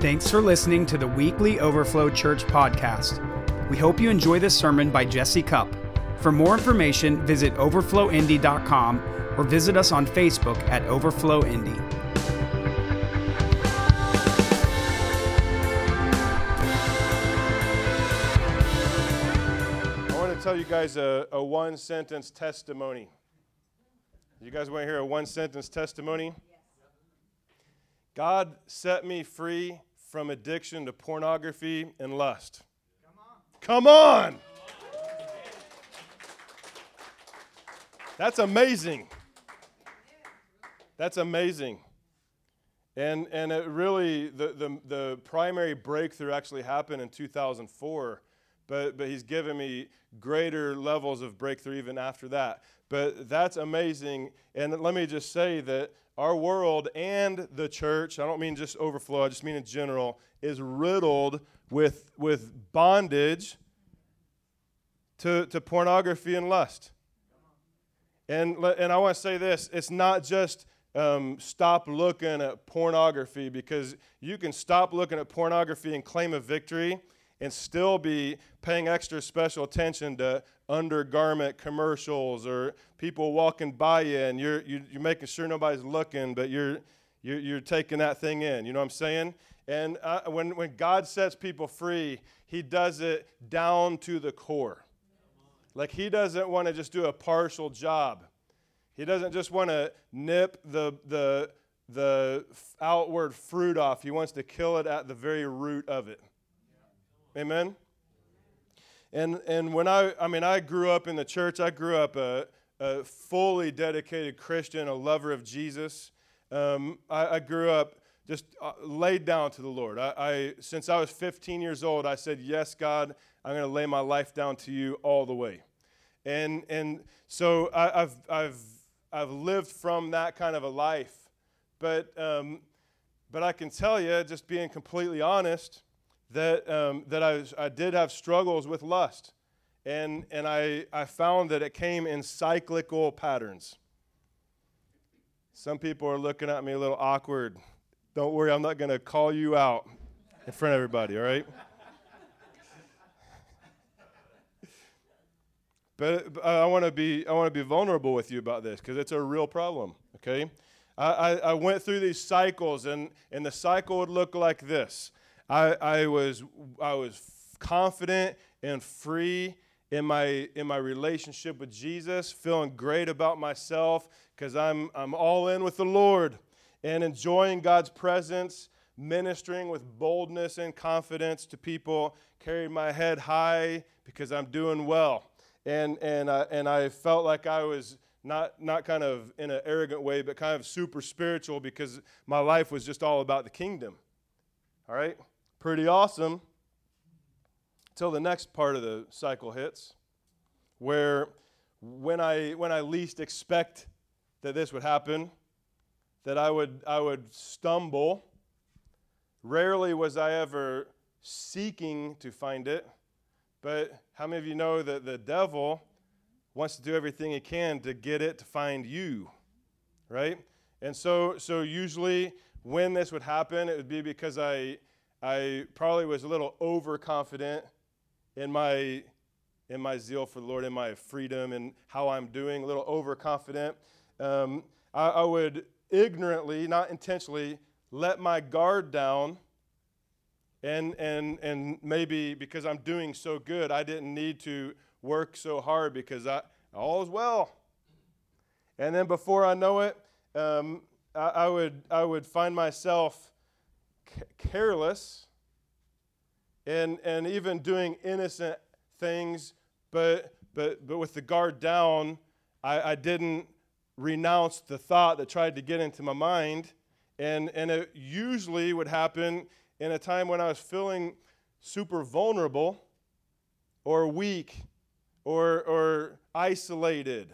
Thanks for listening to the weekly Overflow Church podcast. We hope you enjoy this sermon by Jesse Cup. For more information, visit overflowindy.com or visit us on Facebook at Overflow Indy. I want to tell you guys a, a one sentence testimony. You guys want to hear a one sentence testimony? God set me free from addiction to pornography and lust. Come on. That's amazing. That's amazing. And, and it really, the, the, the primary breakthrough actually happened in 2004, but, but he's given me greater levels of breakthrough even after that. But that's amazing. And let me just say that our world and the church, I don't mean just overflow, I just mean in general, is riddled with, with bondage to, to pornography and lust. And, and I want to say this it's not just um, stop looking at pornography because you can stop looking at pornography and claim a victory and still be paying extra special attention to undergarment commercials or people walking by you and you're, you're, you're making sure nobody's looking, but you're, you're, you're, taking that thing in. You know what I'm saying? And uh, when, when God sets people free, He does it down to the core. Like He doesn't want to just do a partial job. He doesn't just want to nip the, the, the outward fruit off, He wants to kill it at the very root of it. Amen? And, and when I, I mean, I grew up in the church, I grew up a, a fully dedicated Christian, a lover of Jesus. Um, I, I, grew up just uh, laid down to the Lord. I, I, since I was 15 years old, I said, Yes, God, I'm going to lay my life down to you all the way. And, and so I, have I've, I've lived from that kind of a life. But, um, but I can tell you, just being completely honest, that, um, that I, I did have struggles with lust. And, and I, I found that it came in cyclical patterns. Some people are looking at me a little awkward. Don't worry, I'm not going to call you out in front of everybody, all right? but, but I want to be I want to be vulnerable with you about this because it's a real problem. Okay, I, I, I, went through these cycles, and and the cycle would look like this. I, I, was, I was confident and free in my, in my relationship with Jesus, feeling great about myself because I'm, I'm all in with the Lord and enjoying God's presence, ministering with boldness and confidence to people, carrying my head high because I'm doing well. And, and, uh, and I felt like I was not, not kind of in an arrogant way, but kind of super spiritual because my life was just all about the kingdom. All right? Pretty awesome. Till the next part of the cycle hits, where when I, when I least expect that this would happen, that I would, I would stumble. Rarely was I ever seeking to find it, but how many of you know that the devil wants to do everything he can to get it to find you, right? And so, so usually when this would happen, it would be because I, I probably was a little overconfident in my in my zeal for the Lord, in my freedom, and how I'm doing, a little overconfident. Um, I, I would ignorantly, not intentionally, let my guard down and and and maybe because I'm doing so good, I didn't need to work so hard because I all is well. And then before I know it, um, I, I, would I would find myself careless and, and even doing innocent things, but, but, but with the guard down, I, I didn't renounce the thought that tried to get into my mind. And, and it usually would happen in a time when I was feeling super vulnerable or weak or, or isolated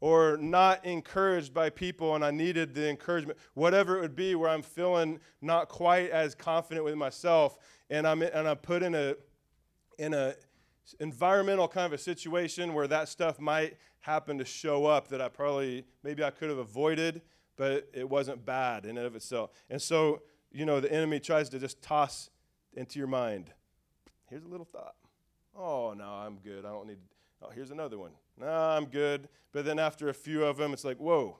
or not encouraged by people and I needed the encouragement, whatever it would be, where I'm feeling not quite as confident with myself, and I'm, and I'm put in a, in a environmental kind of a situation where that stuff might happen to show up that I probably, maybe I could have avoided, but it wasn't bad in and of itself. And so you know, the enemy tries to just toss into your mind. Here's a little thought. Oh, no, I'm good. I don't need. Oh, here's another one. No, I'm good. But then after a few of them, it's like, whoa,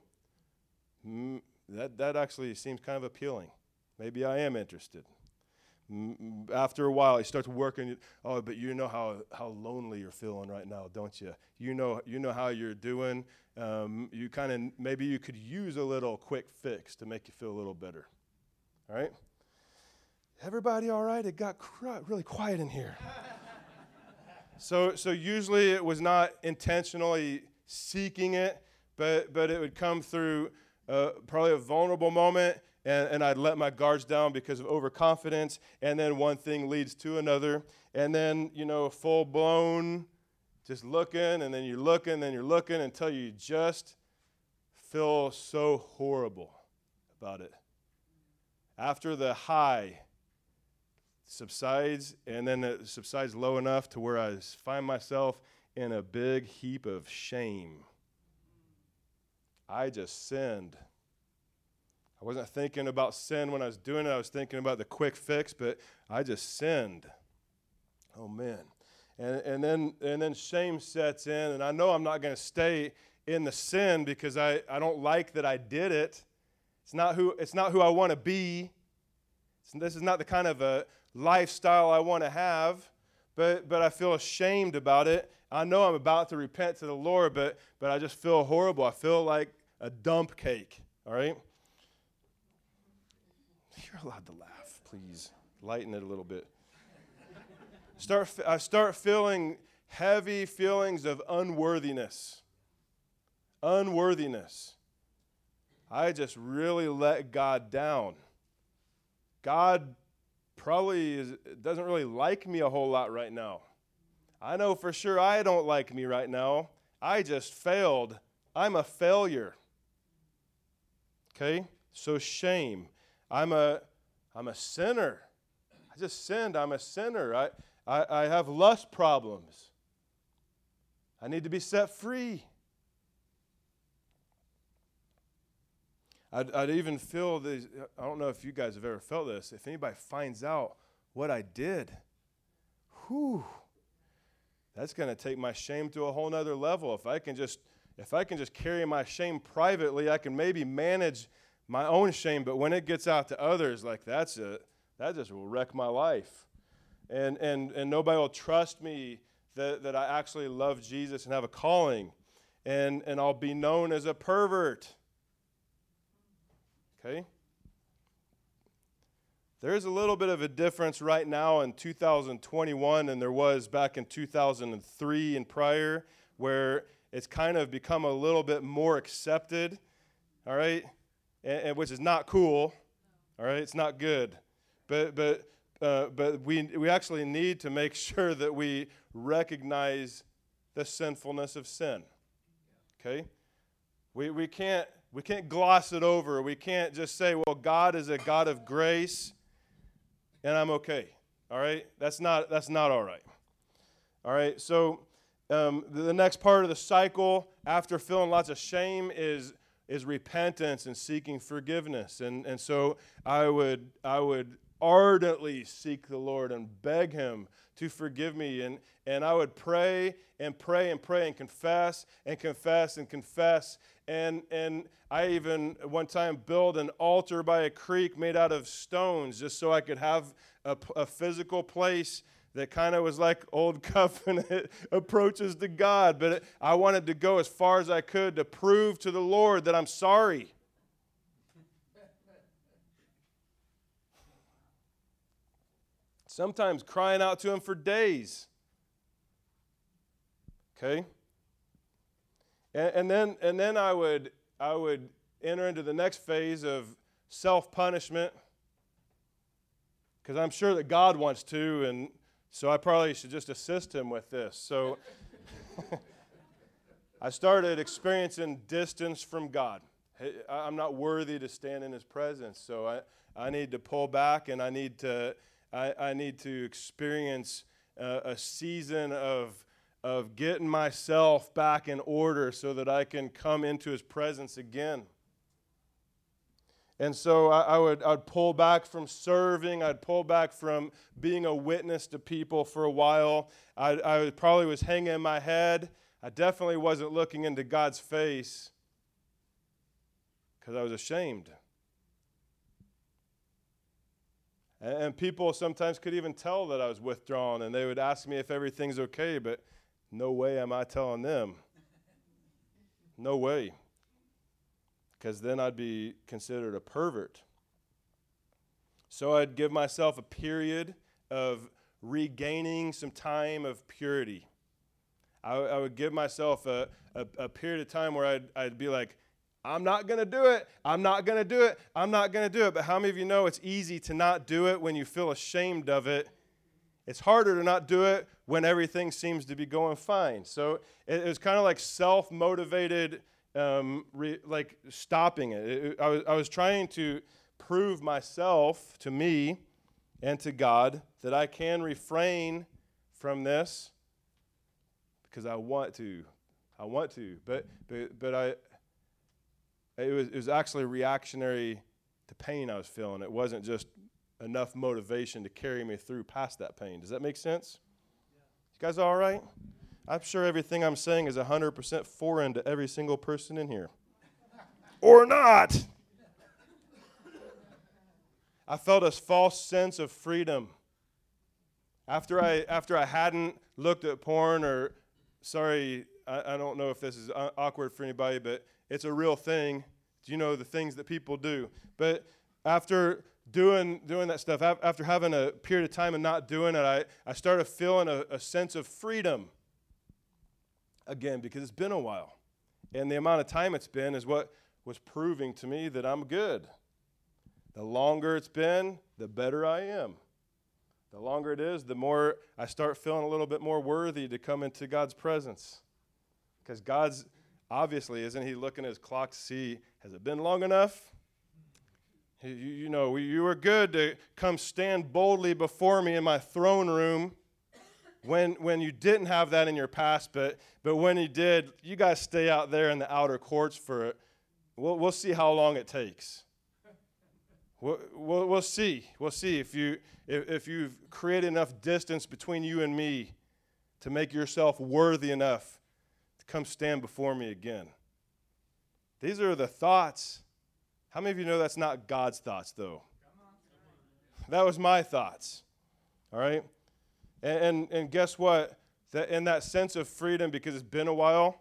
that, that actually seems kind of appealing. Maybe I am interested. After a while, he starts working. Oh, but you know how, how lonely you're feeling right now, don't you? You know, you know how you're doing. Um, you kind of maybe you could use a little quick fix to make you feel a little better. All right? Everybody all right? It got cr- really quiet in here. so, so usually it was not intentionally seeking it, but, but it would come through uh, probably a vulnerable moment, and, and I'd let my guards down because of overconfidence, and then one thing leads to another, and then, you know, full blown, just looking, and then you're looking, and then you're looking until you just feel so horrible about it. After the high subsides, and then it subsides low enough to where I find myself in a big heap of shame. I just sinned. I wasn't thinking about sin when I was doing it. I was thinking about the quick fix, but I just sinned. Oh man. And, and then and then shame sets in, and I know I'm not going to stay in the sin because I, I don't like that I did it. It's not who, it's not who I want to be. this is not the kind of a lifestyle I want to have, but, but I feel ashamed about it. I know I'm about to repent to the Lord, but, but I just feel horrible. I feel like a dump cake, all right? You're allowed to laugh, please. Lighten it a little bit. Start, I start feeling heavy feelings of unworthiness. Unworthiness. I just really let God down. God probably is, doesn't really like me a whole lot right now. I know for sure I don't like me right now. I just failed. I'm a failure. Okay? So shame. I'm a I'm a sinner. I just sinned. I'm a sinner. I, I, I have lust problems. I need to be set free. I'd, I'd even feel these. I don't know if you guys have ever felt this. If anybody finds out what I did, whew, that's going to take my shame to a whole nother level. If I can just if I can just carry my shame privately, I can maybe manage my own shame. But when it gets out to others, like that's it, that just will wreck my life. And and and nobody will trust me that, that I actually love Jesus and have a calling. And and I'll be known as a pervert. Okay? There's a little bit of a difference right now in 2021 than there was back in 2003 and prior, where it's kind of become a little bit more accepted, all right? And, and which is not cool, all right? It's not good. But, but, uh, but we, we actually need to make sure that we recognize the sinfulness of sin, okay? We, we can't we can't gloss it over. We can't just say, well, God is a God of grace and I'm okay. All right? That's not, that's not all right. All right? So um, the, next part of the cycle after feeling lots of shame is, is repentance and seeking forgiveness. And, and so I would, I would ardently seek the Lord and beg Him to forgive me. And, and I would pray and pray and pray and confess and confess and confess. And, and I even one time built an altar by a creek made out of stones just so I could have a, a physical place that kind of was like old covenant approaches to God. But it, I wanted to go as far as I could to prove to the Lord that I'm sorry. Sometimes crying out to Him for days. Okay? And, and, then, and then I, would, I would enter into the next phase of self punishment because I'm sure that God wants to, and so I probably should just assist Him with this. So I started experiencing distance from God. I'm not worthy to stand in His presence, so I, I need to pull back and I need to, I, I need to experience a, a season of of getting myself back in order so that I can come into his presence again. And so I, I, would I'd pull back from serving. I'd pull back from being a witness to people for a while. I, I probably was hanging my head. I definitely wasn't looking into God's face because I was ashamed. And, people sometimes could even tell that I was withdrawn, and they would ask me if everything's okay, but no way am I telling them. No way because then I'd be considered a pervert. So I'd give myself a period of regaining some time of purity. I, I would give myself a, a, a, period of time where I'd, I'd be like, I'm not going to do it. I'm not going to do it. I'm not going to do it. But how many of you know it's easy to not do it when you feel ashamed of it? It's harder to not do it when everything seems to be going fine. So it, it was kind of like self motivated um, like stopping it. it I, was, I was trying to prove myself to me and to God that I can refrain from this because I want to. I want to. But, but, but I, it was, it was actually reactionary to pain I was feeling. It wasn't just enough motivation to carry me through past that pain. Does that make sense? You guys all right? I'm sure everything I'm saying is 100% foreign to every single person in here. or not. I felt a false sense of freedom. After I, after I hadn't looked at porn, or sorry, I, I don't know if this is uh, awkward for anybody, but it's a real thing. Do you know the things that people do? But after doing, doing that stuff, after having a period of time and not doing it, I, I started feeling a, a sense of freedom again because it's been a while. And the amount of time it's been is what was proving to me that I'm good. The longer it's been, the better I am. The longer it is, the more I start feeling a little bit more worthy to come into God's presence. Because God's obviously, isn't He looking at His clock to see, has it been long enough? You, you know, you were good to come stand boldly before me in my throne room when, when you didn't have that in your past, but, but when you did, you guys stay out there in the outer courts for it. We'll, we'll see how long it takes. We'll, we'll, we'll see. We'll see if, you, if, if you've created enough distance between you and me to make yourself worthy enough come stand before me again. These are the thoughts. How many of you know that's not God's thoughts, though? That was my thoughts. All right? And, and, and guess what? That in that sense of freedom, because it's been a while,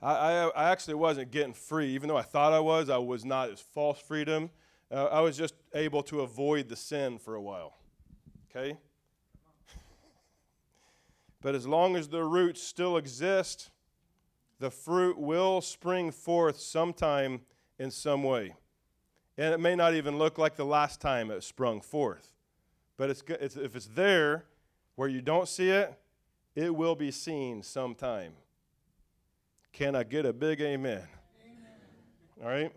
I, I, I, actually wasn't getting free. Even though I thought I was, I was not. It was false freedom. Uh, I was just able to avoid the sin for a while. Okay? But as long as the roots still exist, the fruit will spring forth sometime in some way. And it may not even look like the last time it sprung forth. But it's, it's, if it's there where you don't see it, it will be seen sometime. Can I get a big amen? amen. All right?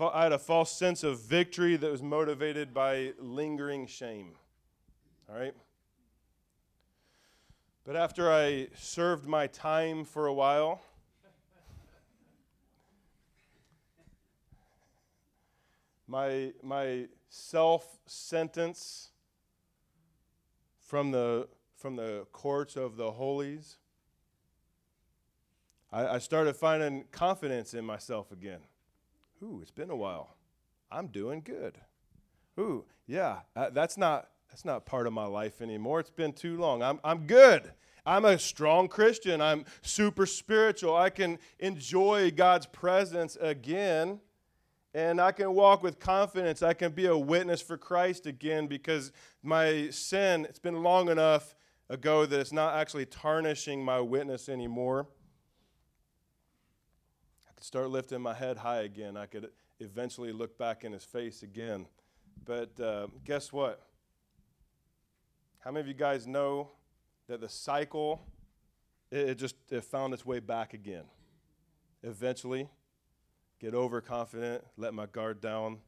I had a false sense of victory that was motivated by lingering shame. All right? But after I served my time for a while, my, my self sentence from the, from the courts of the holies, I, I started finding confidence in myself again. Ooh, it's been a while. I'm doing good. Ooh, yeah, uh, that's not that's not part of my life anymore. It's been too long. I'm I'm good. I'm a strong Christian. I'm super spiritual. I can enjoy God's presence again and I can walk with confidence. I can be a witness for Christ again because my sin, it's been long enough ago that it's not actually tarnishing my witness anymore. I could start lifting my head high again. I could eventually look back in his face again. But uh, guess what? How many of you guys know that the cycle, it, just it found its way back again? Eventually, get overconfident, let my guard down,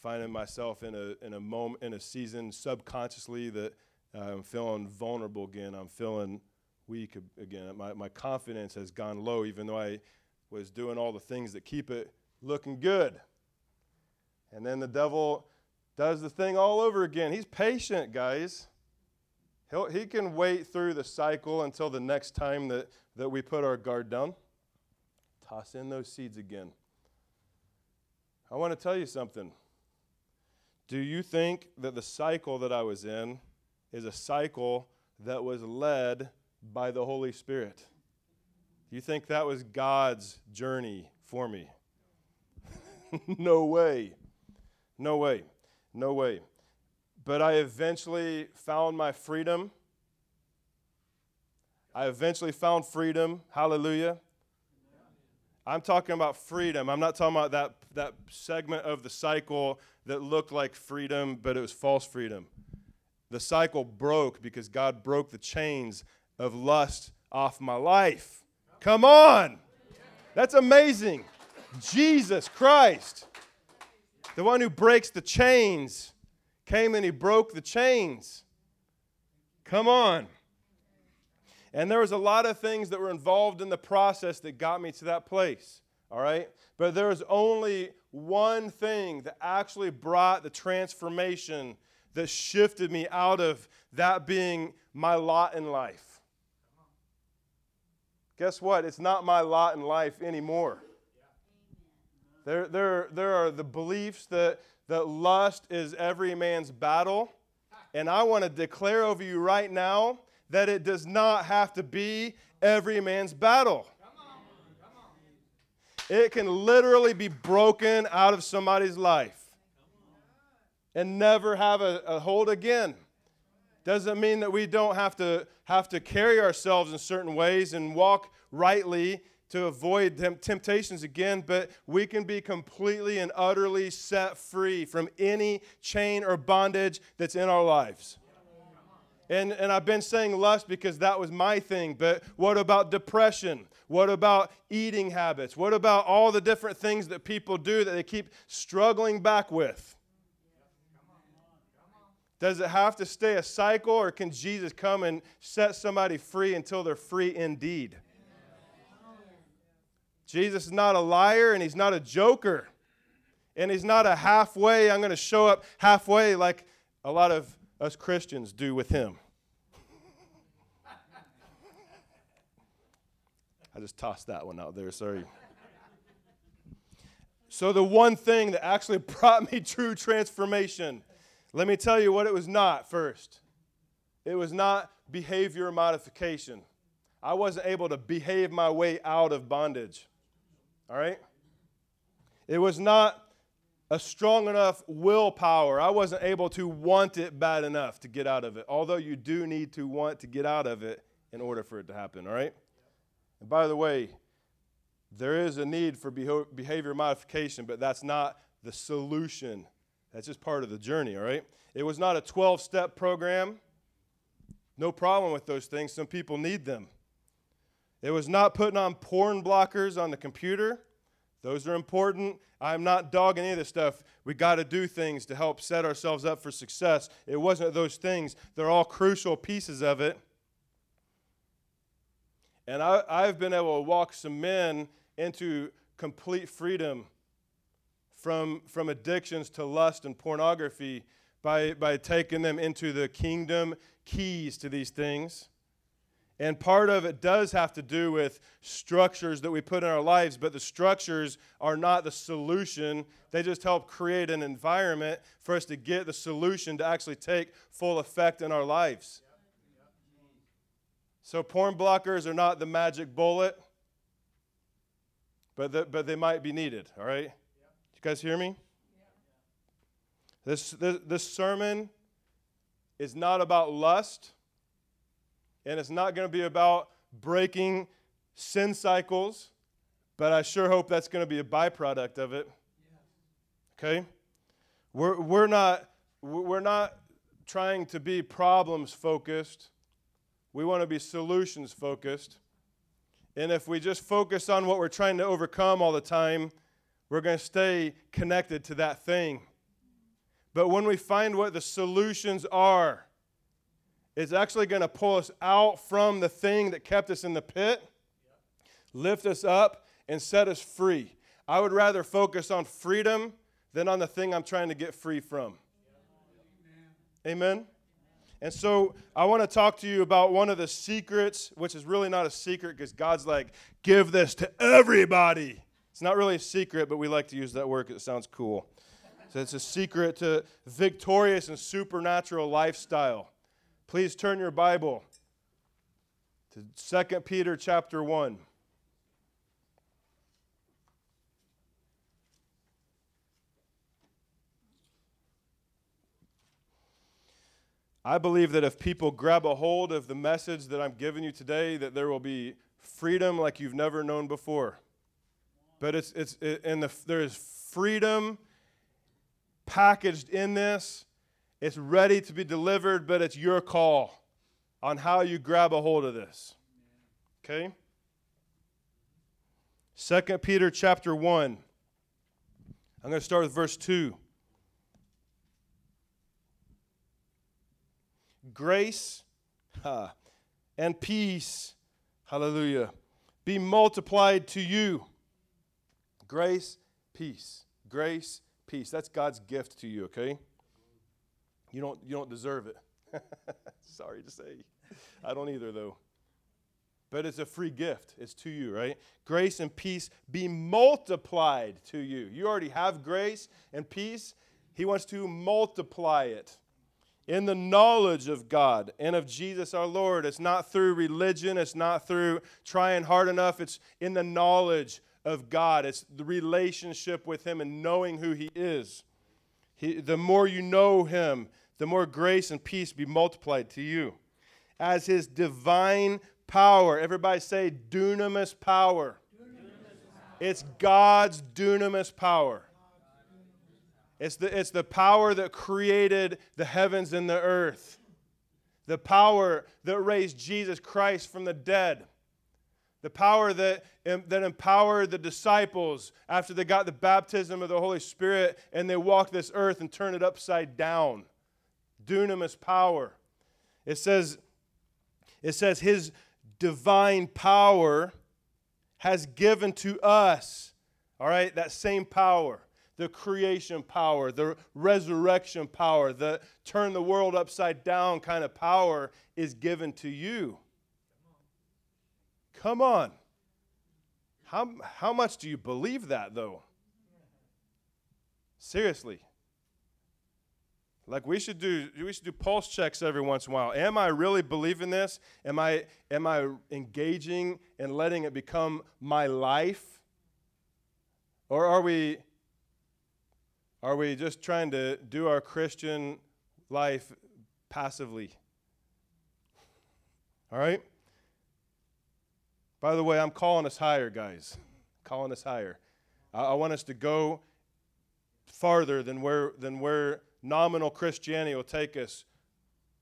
finding myself in a, in a moment, in a season subconsciously that uh, I'm feeling vulnerable again. I'm feeling weak again. My, my confidence has gone low, even though I was doing all the things that keep it looking good. And then the devil does the thing all over again. He's patient, guys. He'll, he can wait through the cycle until the next time that, that we put our guard down. Toss in those seeds again. I want to tell you something. Do you think that the cycle that I was in is a cycle that was led by the Holy Spirit? Do you think that was God's journey for me? no way. No way. No way. But I eventually found my freedom. I eventually found freedom. Hallelujah. I'm talking about freedom. I'm not talking about that, that segment of the cycle that looked like freedom, but it was false freedom. The cycle broke because God broke the chains of lust off my life. Come on. That's amazing. Jesus Christ, the one who breaks the chains, came and he broke the chains. Come on. And there was a lot of things that were involved in the process that got me to that place. All right? But there was only one thing that actually brought the transformation that shifted me out of that being my lot in life. Guess what? It's not my lot in life anymore. There, there, there are the beliefs that, that lust is every man's battle. And I want to declare over you right now that it does not have to be every man's battle. It can literally be broken out of somebody's life and never have a, a, hold again. Doesn't mean that we don't have to have to carry ourselves in certain ways and walk rightly to avoid temptations again, but we can be completely and utterly set free from any chain or bondage that's in our lives. And, and I've been saying lust because that was my thing, but what about depression? What about eating habits? What about all the different things that people do that they keep struggling back with? Does it have to stay a cycle, or can Jesus come and set somebody free until they're free indeed? Jesus is not a liar and he's not a joker. And he's not a halfway, I'm going to show up halfway like a lot of us Christians do with him. I just tossed that one out there, sorry. So, the one thing that actually brought me true transformation, let me tell you what it was not first. It was not behavior modification. I wasn't able to behave my way out of bondage. All right? It was not a strong enough willpower. I wasn't able to want it bad enough to get out of it, although you do need to want to get out of it in order for it to happen, all right? And by the way, there is a need for behavior modification, but that's not the solution. That's just part of the journey, all right? It was not a 12 step program. No problem with those things. Some people need them. It was not putting on porn blockers on the computer. Those are important. I'm not dogging any of this stuff. We got to do things to help set ourselves up for success. It wasn't those things, they're all crucial pieces of it. And I, I've been able to walk some men into complete freedom from, from addictions to lust and pornography by, by taking them into the kingdom keys to these things. And part of it does have to do with structures that we put in our lives, but the structures are not the solution. They just help create an environment for us to get the solution to actually take full effect in our lives. So, porn blockers are not the magic bullet, but, the, but they might be needed, all right? You guys hear me? This, this, this sermon is not about lust and it's not going to be about breaking sin cycles, but I sure hope that's going to be a byproduct of it. Okay? We're, we're, not, we're not trying to be problems focused, we want to be solutions focused. And if we just focus on what we're trying to overcome all the time, we're going to stay connected to that thing. But when we find what the solutions are, is actually going to pull us out from the thing that kept us in the pit, lift us up, and set us free. I would rather focus on freedom than on the thing I'm trying to get free from. Amen. And so I want to talk to you about one of the secrets, which is really not a secret because God's like, give this to everybody. It's not really a secret, but we like to use that word because it sounds cool. So it's a secret to victorious and supernatural lifestyle. Please turn your Bible to 2 Peter chapter 1. I believe that if people grab a hold of the message that I'm giving you today, that there will be freedom like you've never known before. But it's it's it, and the, there is freedom packaged in this. It's ready to be delivered, but it's your call on how you grab a hold of this. Okay? 2 Peter chapter 1. I'm going to start with verse 2. grace uh, and peace, hallelujah, be multiplied to you. Grace, peace. Grace, peace. That's God's gift to you, okay? You don't, you don't deserve it. Sorry to say. I don't either, though. But it's a free gift. It's to you, right? Grace and peace be multiplied to you. You already have grace and peace. He wants to multiply it in the knowledge of God and of Jesus our Lord. It's not through religion, it's not through trying hard enough, it's in the knowledge of God. It's the relationship with Him and knowing who He is. He, the more you know Him, the more grace and peace be multiplied to you. As His divine power, everybody say dunamis power. Dunamis. It's God's dunamis power it's the, it's the power that created the heavens and the earth, the power that raised Jesus Christ from the dead, the power that, that empowered the disciples after they got the baptism of the Holy Spirit and they walked this earth and turned it upside down. Dunamis power. It says, it says, His divine power has given to us, all right, that same power the creation power, the resurrection power, the turn the world upside down kind of power is given to you. Come on. How, how much do you believe that, though? Seriously. Like we should do we should do pulse checks every once in a while. Am I really believing this? Am I am I engaging and letting it become my life? Or are we are we just trying to do our Christian life passively? All right? By the way, I'm calling us higher, guys. Calling us higher. I, I want us to go farther than where, than where nominal Christianity will take us.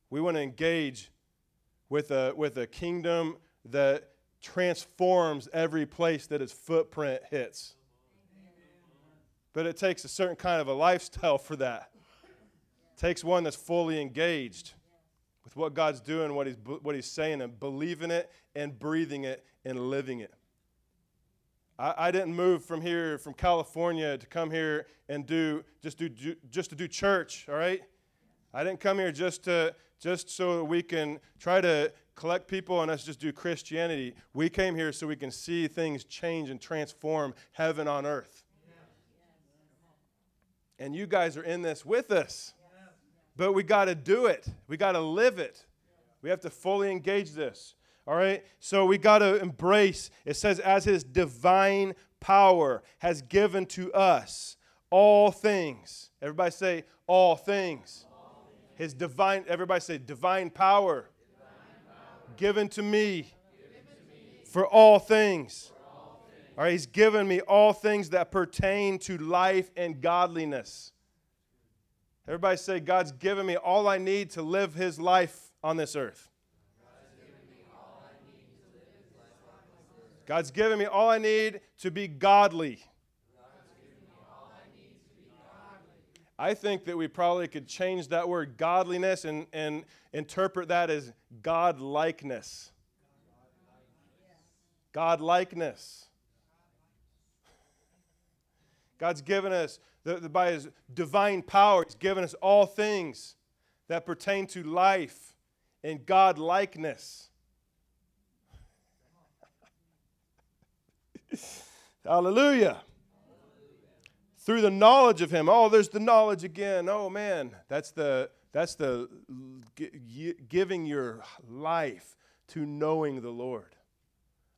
We want to engage with a, with a kingdom that transforms every place that its footprint hits. But it takes a certain kind of a lifestyle for that. It takes one that's fully engaged with what God's doing, what he's, what he's saying, and believing it and breathing it and living it. I, I didn't move from here, from California, to come here and do just do just to do church. All right, I didn't come here just to just so we can try to collect people and us just do Christianity. We came here so we can see things change and transform heaven on earth. And you guys are in this with us. But we got to do it, we got to live it. We have to fully engage this. All right? So we got to embrace, it says, as his divine power has given to us all things. Everybody say, all things. All things. His divine, everybody say, divine power, divine power. Given, to me, given to me for all things. All right, he's given me all things that pertain to life and godliness. Everybody say, God's given me all I need to live his life on this earth. God's given me all I need to be godly. I think that we probably could change that word godliness and, and interpret that as God likeness. God likeness. God's given us, the, the, by His divine power, He's given us all things that pertain to life and God Hallelujah. Through the knowledge of him. Oh, there's the knowledge again. Oh man, that's the that's the giving your life to knowing the Lord.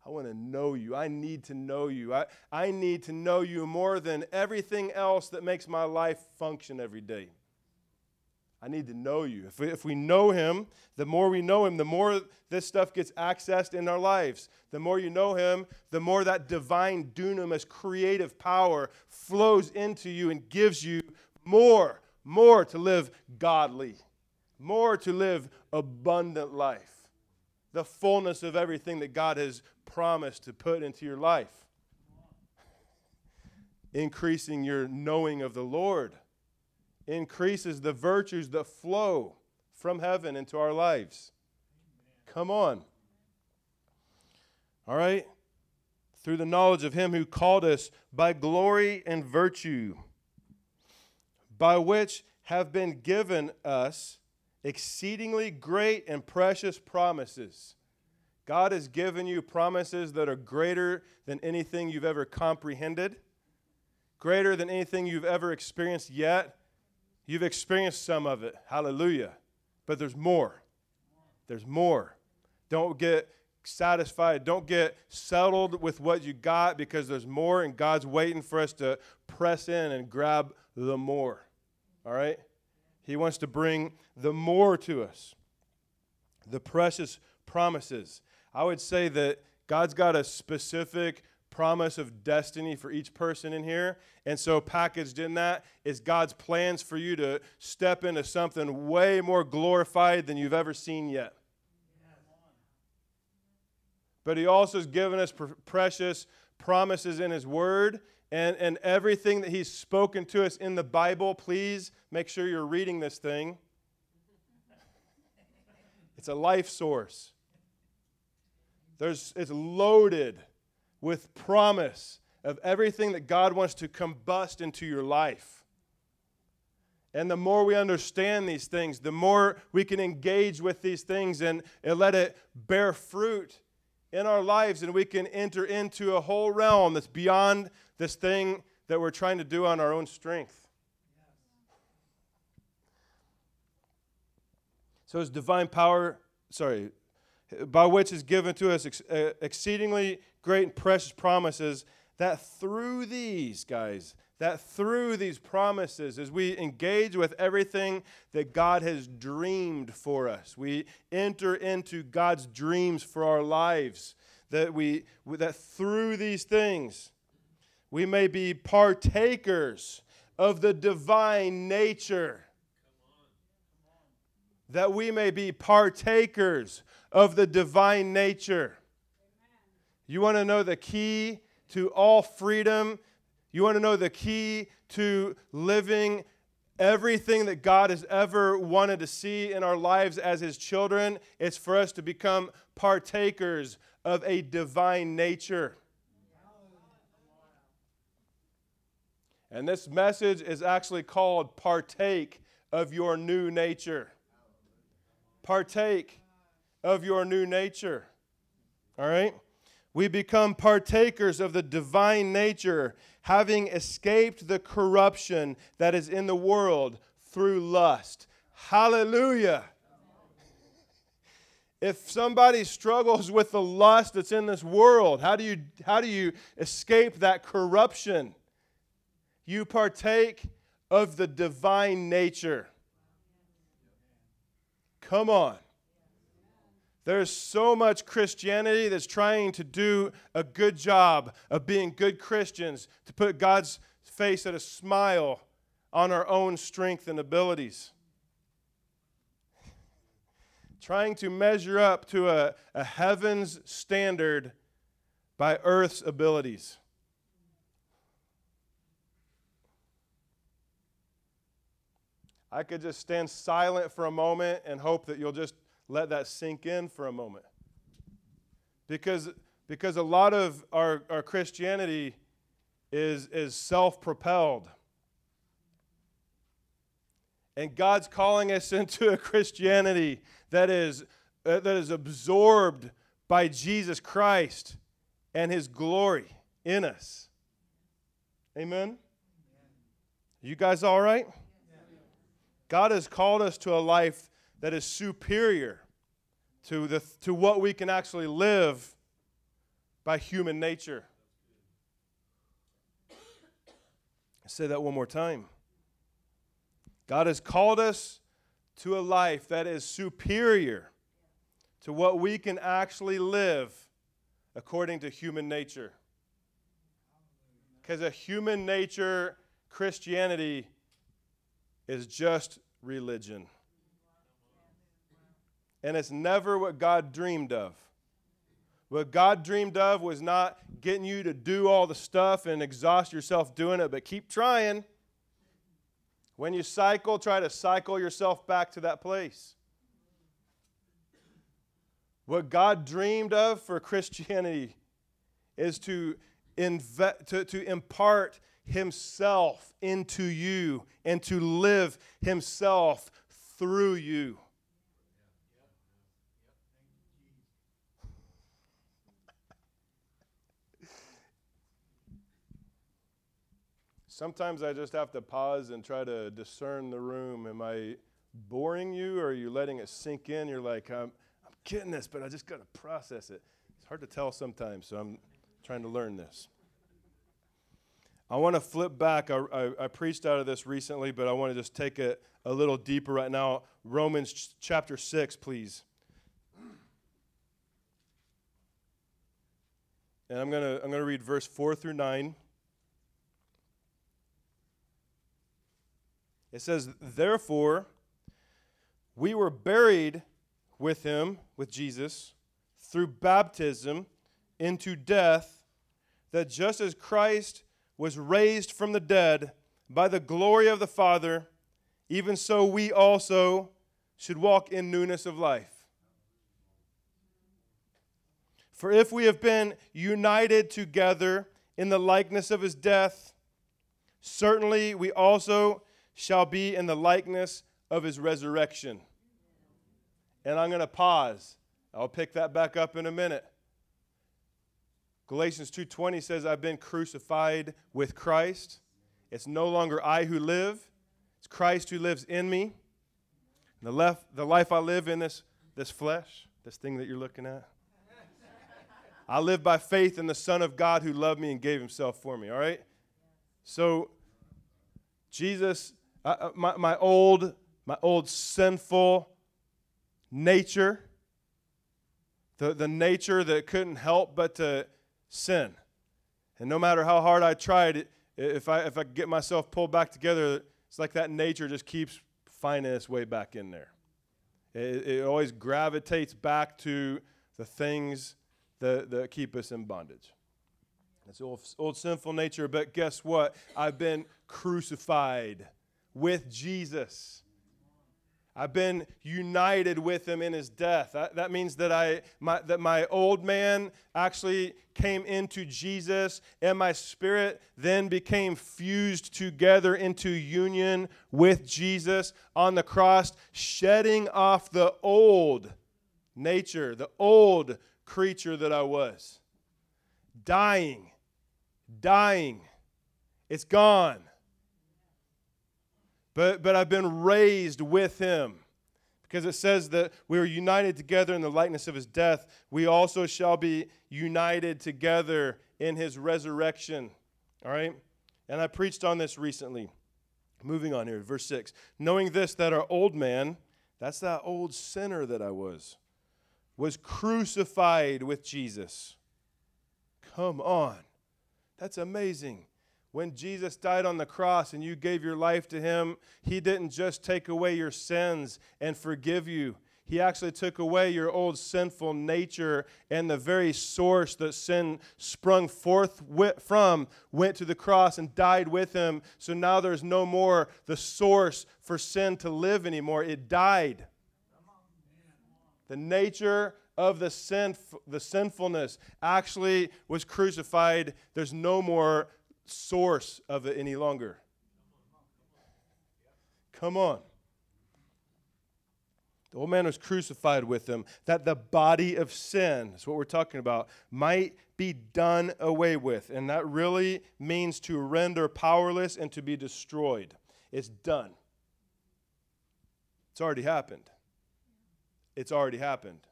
I want to know you. I need to know you. I, I need to know you more than everything else that makes my life function every day. I need to know you. If we, if we know him, the more we know him, the more this stuff gets accessed in our lives. The more you know him, the more that divine dunamis, creative power flows into you and gives you more, more to live godly, more to live abundant life. The fullness of everything that God has promised to put into your life. Increasing your knowing of the Lord increases the virtues that flow from heaven into our lives. Come on. All right? Through the knowledge of Him who called us by glory and virtue, by which have been given us exceedingly great and precious promises. God has given you promises that are greater than anything you've ever comprehended, greater than anything you've ever experienced yet You've experienced some of it. Hallelujah. But there's more. There's more. Don't get satisfied. Don't get settled with what you got because there's more, and God's waiting for us to press in and grab the more. All right? He wants to bring the more to us. The precious promises. I would say that God's got a specific promise of destiny for each person in here. And so, packaged in that is God's plans for you to step into something way more glorified than you've ever seen yet. But He also has given us pr- precious promises in His Word. And, and everything that He's spoken to us in the Bible, please make sure you're reading this thing. It's a life source. There's, it's loaded with promise of everything that God wants to combust into your life. And the more we understand these things, the more we can engage with these things and, and let it bear fruit in our lives, and we can enter into a whole realm that's beyond this thing that we're trying to do on our own strength. So, his divine power, sorry, by which is given to us ex- uh, exceedingly great and precious promises, that through these, guys, that through these promises, as we engage with everything that God has dreamed for us, we enter into God's dreams for our lives, that, we, that through these things, we may be partakers of the divine nature. That we may be partakers of the divine nature. You want to know the key to all freedom? You want to know the key to living everything that God has ever wanted to see in our lives as His children? It's for us to become partakers of a divine nature. And this message is actually called Partake of Your New Nature. Partake of your new nature. All right? we become partakers of the divine nature, having escaped the corruption that is in the world through lust. Hallelujah. If somebody struggles with the lust that's in this world, how do you, how do you escape that corruption? You partake of the divine nature. Come on. There's so much Christianity that's trying to do a good job of being good Christians, to put God's face at a smile on our own strength and abilities. trying to measure up to a, a heaven's standard by earth's abilities. I could just stand silent for a moment and hope that you'll just let that sink in for a moment. Because, because a lot of our, our Christianity is, is self propelled. And God's calling us into a Christianity that is, uh, that is absorbed by Jesus Christ and his glory in us. Amen? You guys all right? God has called us to a life that is superior to, the, to what we can actually live by human nature. I say that one more time. God has called us to a life that is superior to what we can actually live according to human nature. Because a human nature Christianity is just religion. And it's never what God dreamed of. What God dreamed of was not getting you to do all the stuff and exhaust yourself doing it, but keep trying. When you cycle, try to cycle yourself back to that place. What God dreamed of for Christianity is to, inve- to, to impart Himself into you and to live Himself through you. Sometimes I just have to pause and try to discern the room. Am I boring you or are you letting it sink in? You're like, I'm, I'm getting this, but I just got to process it. It's hard to tell sometimes, so I'm trying to learn this. I want to flip back. I, I, I, preached out of this recently, but I want to just take it a little deeper right now. Romans ch- chapter 6, please. And I'm going to I'm going to read verse 4 through 9. It says, Therefore, we were buried with him, with Jesus, through baptism into death, that just as Christ was raised from the dead by the glory of the Father, even so we also should walk in newness of life. For if we have been united together in the likeness of his death, certainly we also shall be in the likeness of his resurrection. And I'm going to pause. I'll pick that back up in a minute. Galatians 2:20 says I've been crucified with Christ. It's no longer I who live, it's Christ who lives in me. The, left, the life I live in this, this flesh, this thing that you're looking at, I live by faith in the Son of God who loved me and gave himself for me, all right? So, Jesus, uh, my, my, old, my old sinful nature, the, the nature that couldn't help but to sin. And no matter how hard I tried, if I, if I get myself pulled back together, it's like that nature just keeps finding its way back in there. It, it always gravitates back to the things that, that keep us in bondage. It's old, old sinful nature, but guess what? I've been crucified with Jesus. I've been united with him in his death. That, that means that, I, my, that my old man actually came into Jesus, and my spirit then became fused together into union with Jesus on the cross, shedding off the old nature, the old creature that I was. Dying, dying. It's gone but, but I've been raised with him. Because it says that we are united together in the likeness of his death, we also shall be united together in his resurrection. All right? And I preached on this recently. Moving on here, verse 6. Knowing this, that our old man, that's that old sinner that I was, was crucified with Jesus. Come on. That's amazing when Jesus died on the cross and you gave your life to him, he didn't just take away your sins and forgive you. He actually took away your old sinful nature, and the very source that sin sprung forth from went to the cross and died with him. So now there's no more the source for sin to live anymore. It died. The nature of the, sin, the sinfulness actually was crucified. There's no more source of it any longer. Come on. The old man was crucified with him, that the body of sin, that's what we're talking about, might be done away with. And that really means to render powerless and to be destroyed. It's done. It's already happened. It's already happened.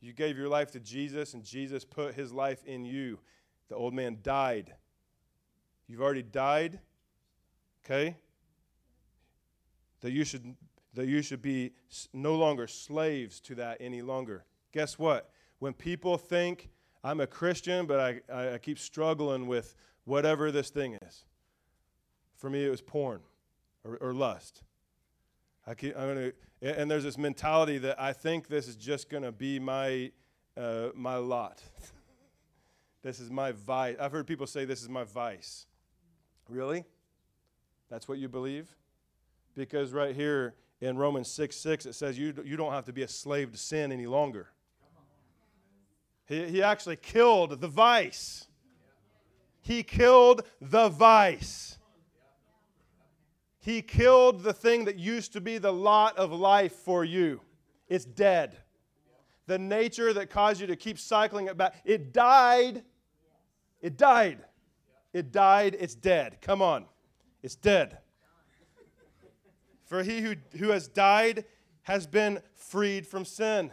You gave your life to Jesus, and Jesus put his life in you. The old man died. You've already died, okay? That you should that you should be no longer slaves to that any longer. Guess what? When people think I'm a Christian, but I, I, keep struggling with whatever this thing is, for me it was porn or, or lust. I keep, I'm gonna, and there's this mentality that I think this is just going to be my, uh, my lot. this is my vice. I've heard people say this is my vice. Really? That's what you believe? Because right here in Romans 6 6, it says you, you don't have to be a slave to sin any longer. He, he actually killed the vice. He killed the vice. He killed the thing that used to be the lot of life for you. It's dead. The nature that caused you to keep cycling it back, it died. It died. It died. It's dead. Come on. It's dead. For he who, who has died has been freed from sin.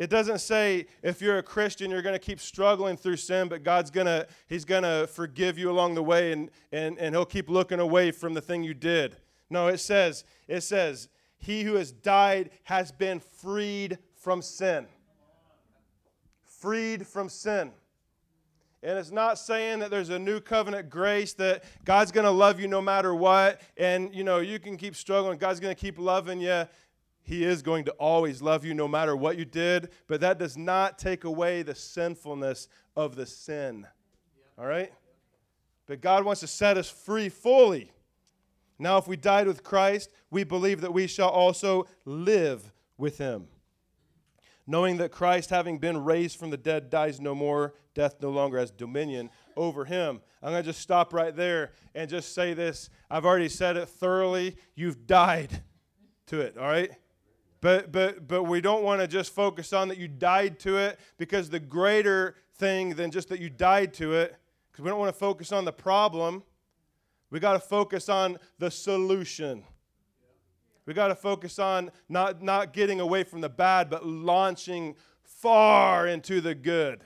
It doesn't say if you're a Christian, you're going to keep struggling through sin, but God's going to, He's going to forgive you along the way and, and, and He'll keep looking away from the thing you did. No, it says, it says, He who has died has been freed from sin. Freed from sin. And it's not saying that there's a new covenant grace that God's going to love you no matter what. And, you know, you can keep struggling. God's going to keep loving you. He is going to always love you no matter what you did. But that does not take away the sinfulness of the sin. All right? But God wants to set us free fully. Now, if we died with Christ, we believe that we shall also live with him knowing that Christ, having been raised from the dead, dies no more, death no longer has dominion over him. I'm going to just stop right there and just say this. I've already said it thoroughly. You've died to it, all right? But, but, but we don't want to just focus on that you died to it because the greater thing than just that you died to it, because we don't want to focus on the problem. We got to focus on the solution. We got to focus on not, not getting away from the bad, but launching far into the good.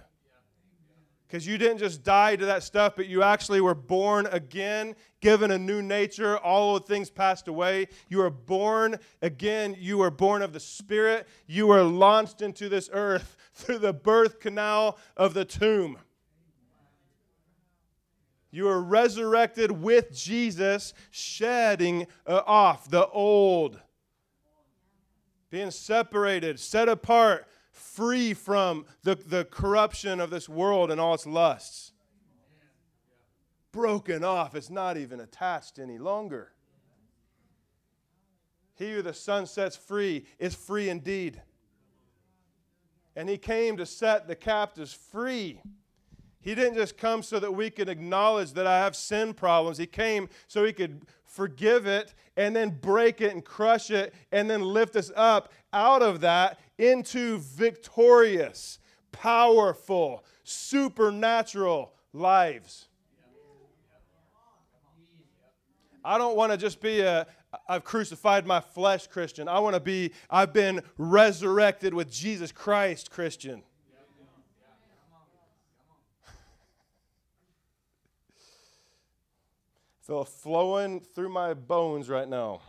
Because you didn't just die to that stuff, but you actually were born again, given a new nature. All of things passed away. You were born again. You were born of the Spirit. You were launched into this earth through the birth canal of the tomb. You are resurrected with Jesus, shedding uh, off the old, being separated, set apart, free from the, the corruption of this world and all its lusts. Broken off, it's not even attached any longer. He who the Son sets free is free indeed. And he came to set the captives free. He didn't just come so that we could acknowledge that I have sin problems. He came so he could forgive it and then break it and crush it and then lift us up out of that into victorious, powerful, supernatural lives. I don't want to just be a I've crucified my flesh Christian. I want to be I've been resurrected with Jesus Christ Christian. Feel flowing through my bones right now.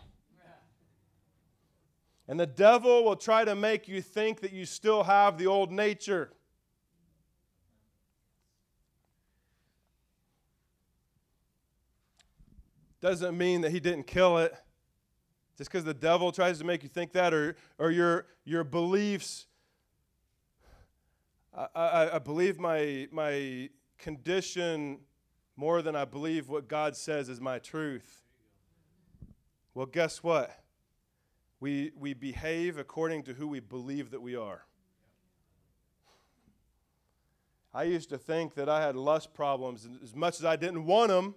And the devil will try to make you think that you still have the old nature. Doesn't mean that he didn't kill it. Just because the devil tries to make you think that, or, or your, your beliefs. I, I, I believe my, my condition more than I believe what God says is my truth. Well, guess what? We, we behave according to who we believe that we are. I used to think that I had lust problems as much as I didn't want them,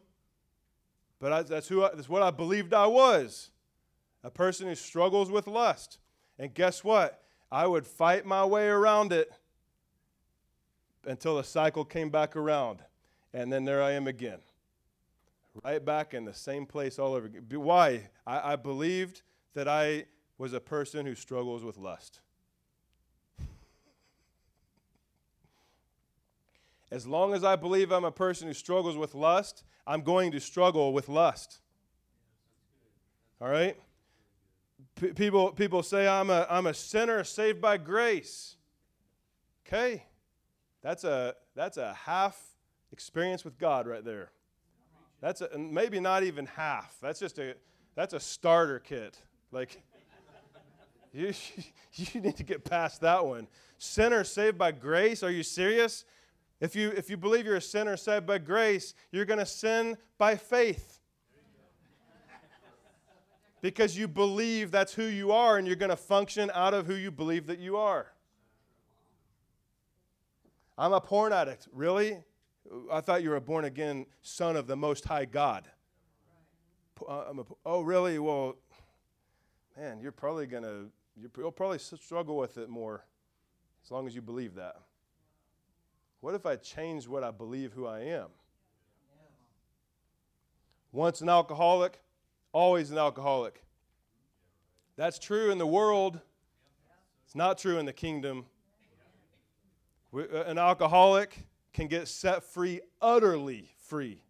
but I, that's, who I, that's what I believed I was a person who struggles with lust. And guess what? I would fight my way around it until the cycle came back around. And then there I am again. Right back in the same place all over again. Why? I, I believed that I was a person who struggles with lust. As long as I believe I'm a person who struggles with lust, I'm going to struggle with lust. All right? P- people, people say I'm a, I'm a sinner saved by grace. Okay. That's a, that's a half experience with God right there. That's a, maybe not even half. That's just a, that's a starter kit. Like, you, you need to get past that one. Sinner saved by grace? Are you serious? If you, if you believe you're a sinner saved by grace, you're going to sin by faith. because you believe that's who you are and you're going to function out of who you believe that you are. I'm a porn addict. Really? I thought you were a born again son of the Most High God. Uh, a, oh, really? Well, man, you're probably going to, you'll probably struggle with it more as long as you believe that. What if I change what I believe who I am? Once an alcoholic, always an alcoholic. That's true in the world, it's not true in the kingdom. Uh, an alcoholic can get set free, utterly free,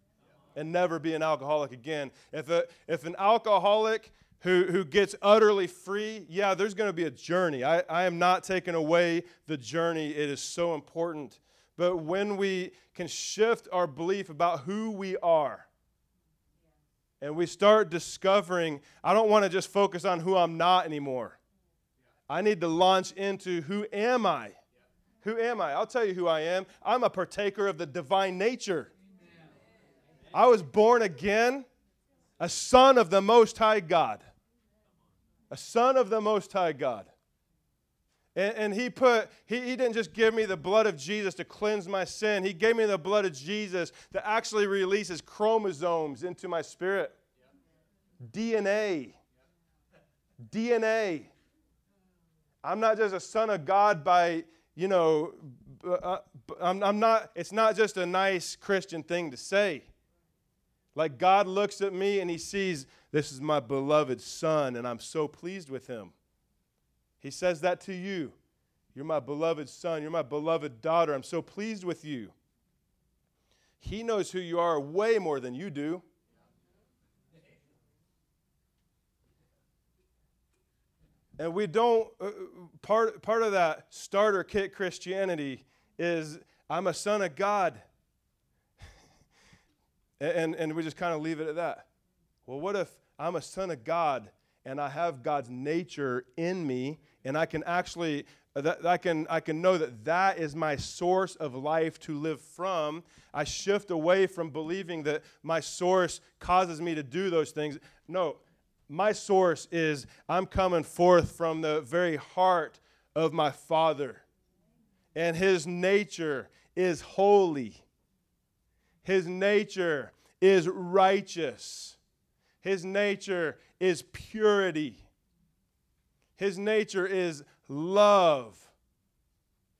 and never be an alcoholic again. If, a, if an alcoholic who, who gets utterly free, yeah, there's going to be a journey. I, I am not taking away the journey, it is so important but when we can shift our belief about who we are and we start discovering, I don't want to just focus on who I'm not anymore. I need to launch into who am I? Who am I? I'll tell you who I am. I'm a partaker of the divine nature. I was born again, a son of the Most High God. A son of the Most High God. And, and, he put, he, he didn't just give me the blood of Jesus to cleanse my sin. He gave me the blood of Jesus that actually releases chromosomes into my spirit. DNA. DNA. I'm not just a son of God by, you know, uh, I'm, I'm not, it's not just a nice Christian thing to say. Like God looks at me and he sees, this is my beloved son, and I'm so pleased with him. He says that to you. You're my beloved son. You're my beloved daughter. I'm so pleased with you. He knows who you are way more than you do. And we don't, uh, part, part of that starter kit Christianity is I'm a son of God. and, and we just kind of leave it at that. Well, what if I'm a son of God and I have God's nature in me and I can actually uh, that, I can I can know that that is my source of life to live from. I shift away from believing that my source causes me to do those things. No, my source is I'm coming forth from the very heart of my Father. And his nature is holy. His nature is righteous. His nature is purity. His nature is love.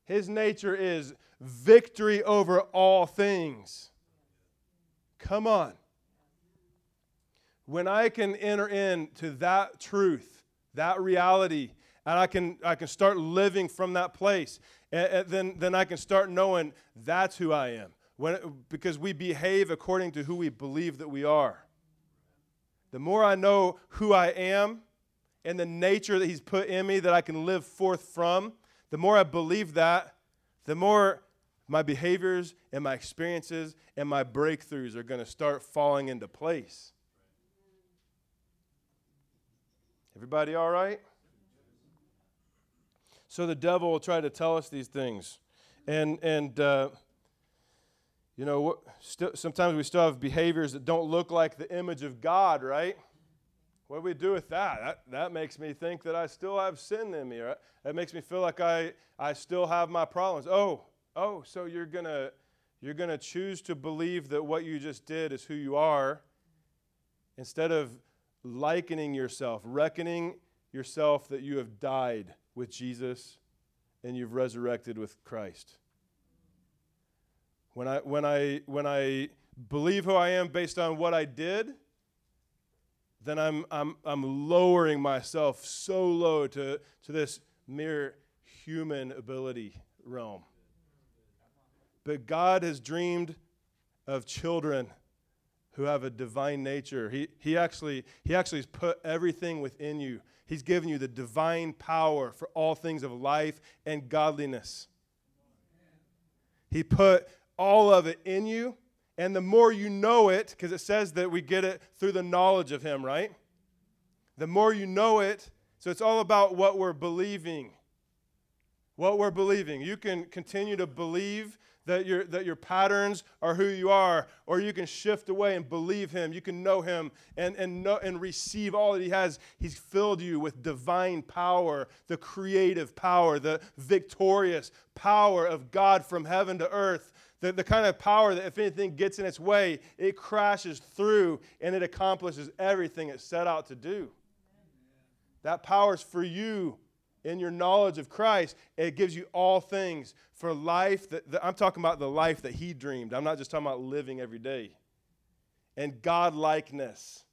His nature is victory over all things. Come on. When I can enter into that truth, that reality, and I can, I can start living from that place, and, then, then I can start knowing that's who I am. When, because we behave according to who we believe that we are. The more I know who I am, and the nature that He's put in me that I can live forth from, the more I believe that, the more my behaviors and my experiences and my breakthroughs are going to start falling into place. Everybody all right? So the devil will try to tell us these things. And, and uh, you know, st- sometimes we still have behaviors that don't look like the image of God, right? What do we do with that? that? That makes me think that I still have sin in me. Right? That makes me feel like I, I still have my problems. Oh, oh, so you're going to you're going to choose to believe that what you just did is who you are instead of likening yourself, reckoning yourself that you have died with Jesus and you've resurrected with Christ. When I, when I, when I believe who I am based on what I did, then I'm, I'm, I'm lowering myself so low to, to this mere human ability realm. But God has dreamed of children who have a divine nature. He, he, actually, he actually has put everything within you. He's given you the divine power for all things of life and godliness. He put all of it in you. And the more you know it, because it says that we get it through the knowledge of Him, right? The more you know it, so it's all about what we're believing. What we're believing. You can continue to believe that your, that your patterns are who you are, or you can shift away and believe Him. You can know Him and, and, know, and receive all that He has. He's filled you with divine power, the creative power, the victorious power of God from heaven to earth. The, the kind of power that if anything gets in its way, it crashes through and it accomplishes everything it set out to do. That power is for you in your knowledge of Christ, it gives you all things for life. That, that, I'm talking about the life that He dreamed. I'm not just talking about living every day. And God likeness.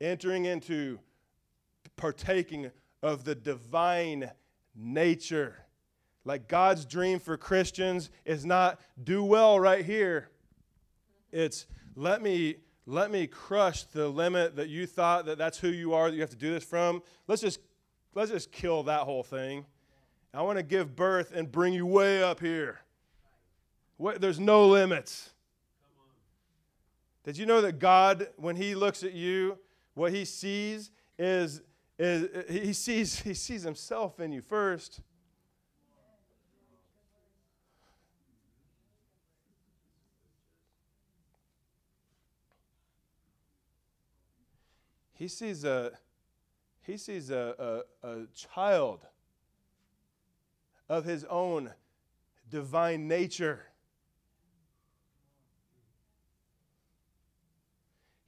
Entering into partaking of the divine nature. Like God's dream for Christians is not do well right here. It's let me let me crush the limit that you thought that that's who you are that you have to do this from. Let's just let's just kill that whole thing. I want to give birth and bring you way up here. What, there's no limits. Did you know that God, when He looks at you, what He sees is, is He sees He sees Himself in you first. He sees a he sees a, a, a child of his own divine nature.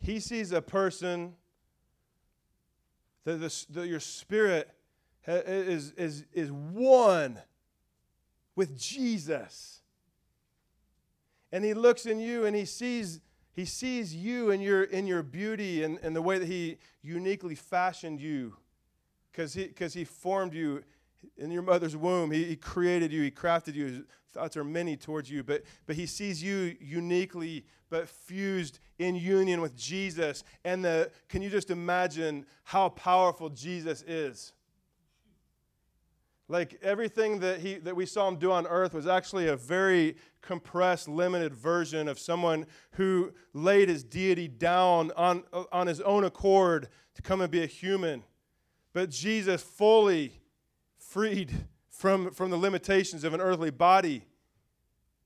He sees a person that, the, that your spirit is, is, is one with Jesus. And he looks in you and he sees he sees you in your, in your beauty and, and the way that He uniquely fashioned you because he, cause he formed you in your mother's womb. He, he created you, He crafted you. His thoughts are many towards you, but, but He sees you uniquely but fused in union with Jesus. And the, can you just imagine how powerful Jesus is? Like everything that, he, that we saw him do on earth was actually a very compressed, limited version of someone who laid his deity down on, on his own accord to come and be a human. But Jesus fully freed from, from the limitations of an earthly body.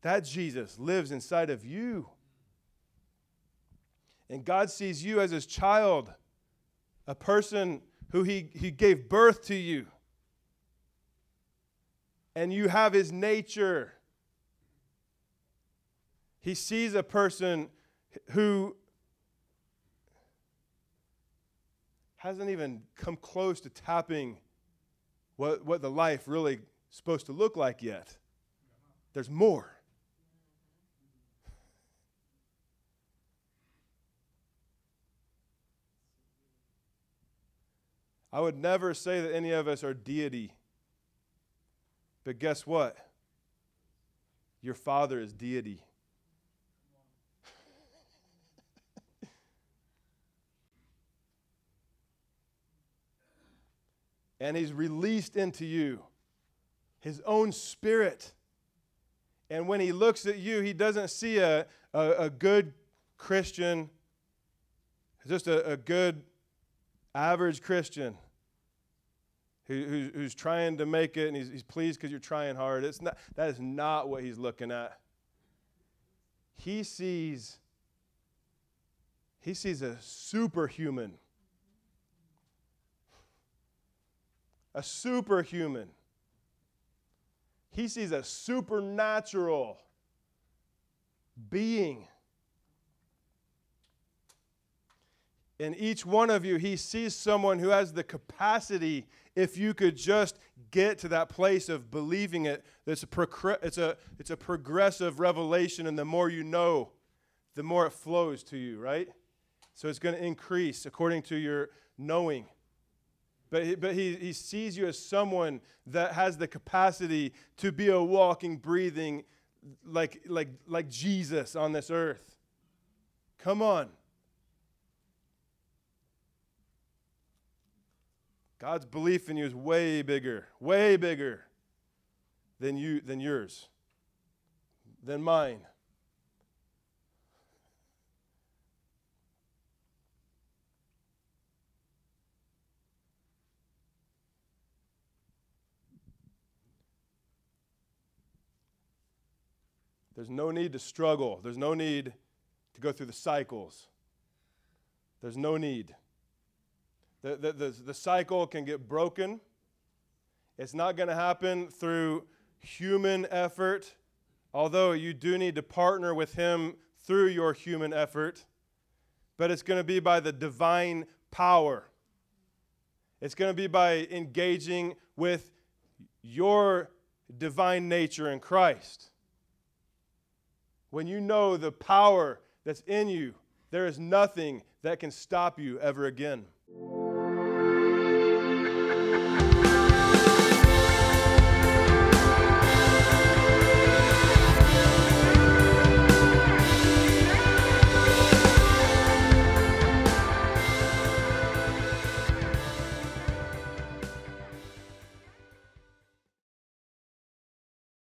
That Jesus lives inside of you. And God sees you as his child, a person who he, he gave birth to you and you have his nature. He sees a person who hasn't even come close to tapping what, what the life really supposed to look like yet. There's more. I would never say that any of us are deity but guess what? Your Father is deity. and He's released into you His own Spirit. And when He looks at you, He doesn't see a, a, a good Christian, just a, a good average Christian who, who's trying to make it and he's, he's pleased because you're trying hard. It's not, that is not what he's looking at. He sees, he sees a superhuman. A superhuman. He sees a supernatural being. In each one of you, he sees someone who has the capacity, if you could just get to that place of believing it, it's a, it's a, it's a progressive revelation, and the more you know, the more it flows to you, right? So it's going to increase according to your knowing. But, he, but he, he sees you as someone that has the capacity to be a walking, breathing, like, like, like Jesus on this earth. Come on. God's belief in you is way bigger, way bigger than you than yours, than mine. There's no need to struggle. There's no need to go through the cycles. There's no need. The, the, the, the cycle can get broken. It's not going to happen through human effort, although you do need to partner with Him through your human effort. But it's going to be by the divine power. It's going to be by engaging with your divine nature in Christ. When you know the power that's in you, there is nothing that can stop you ever again.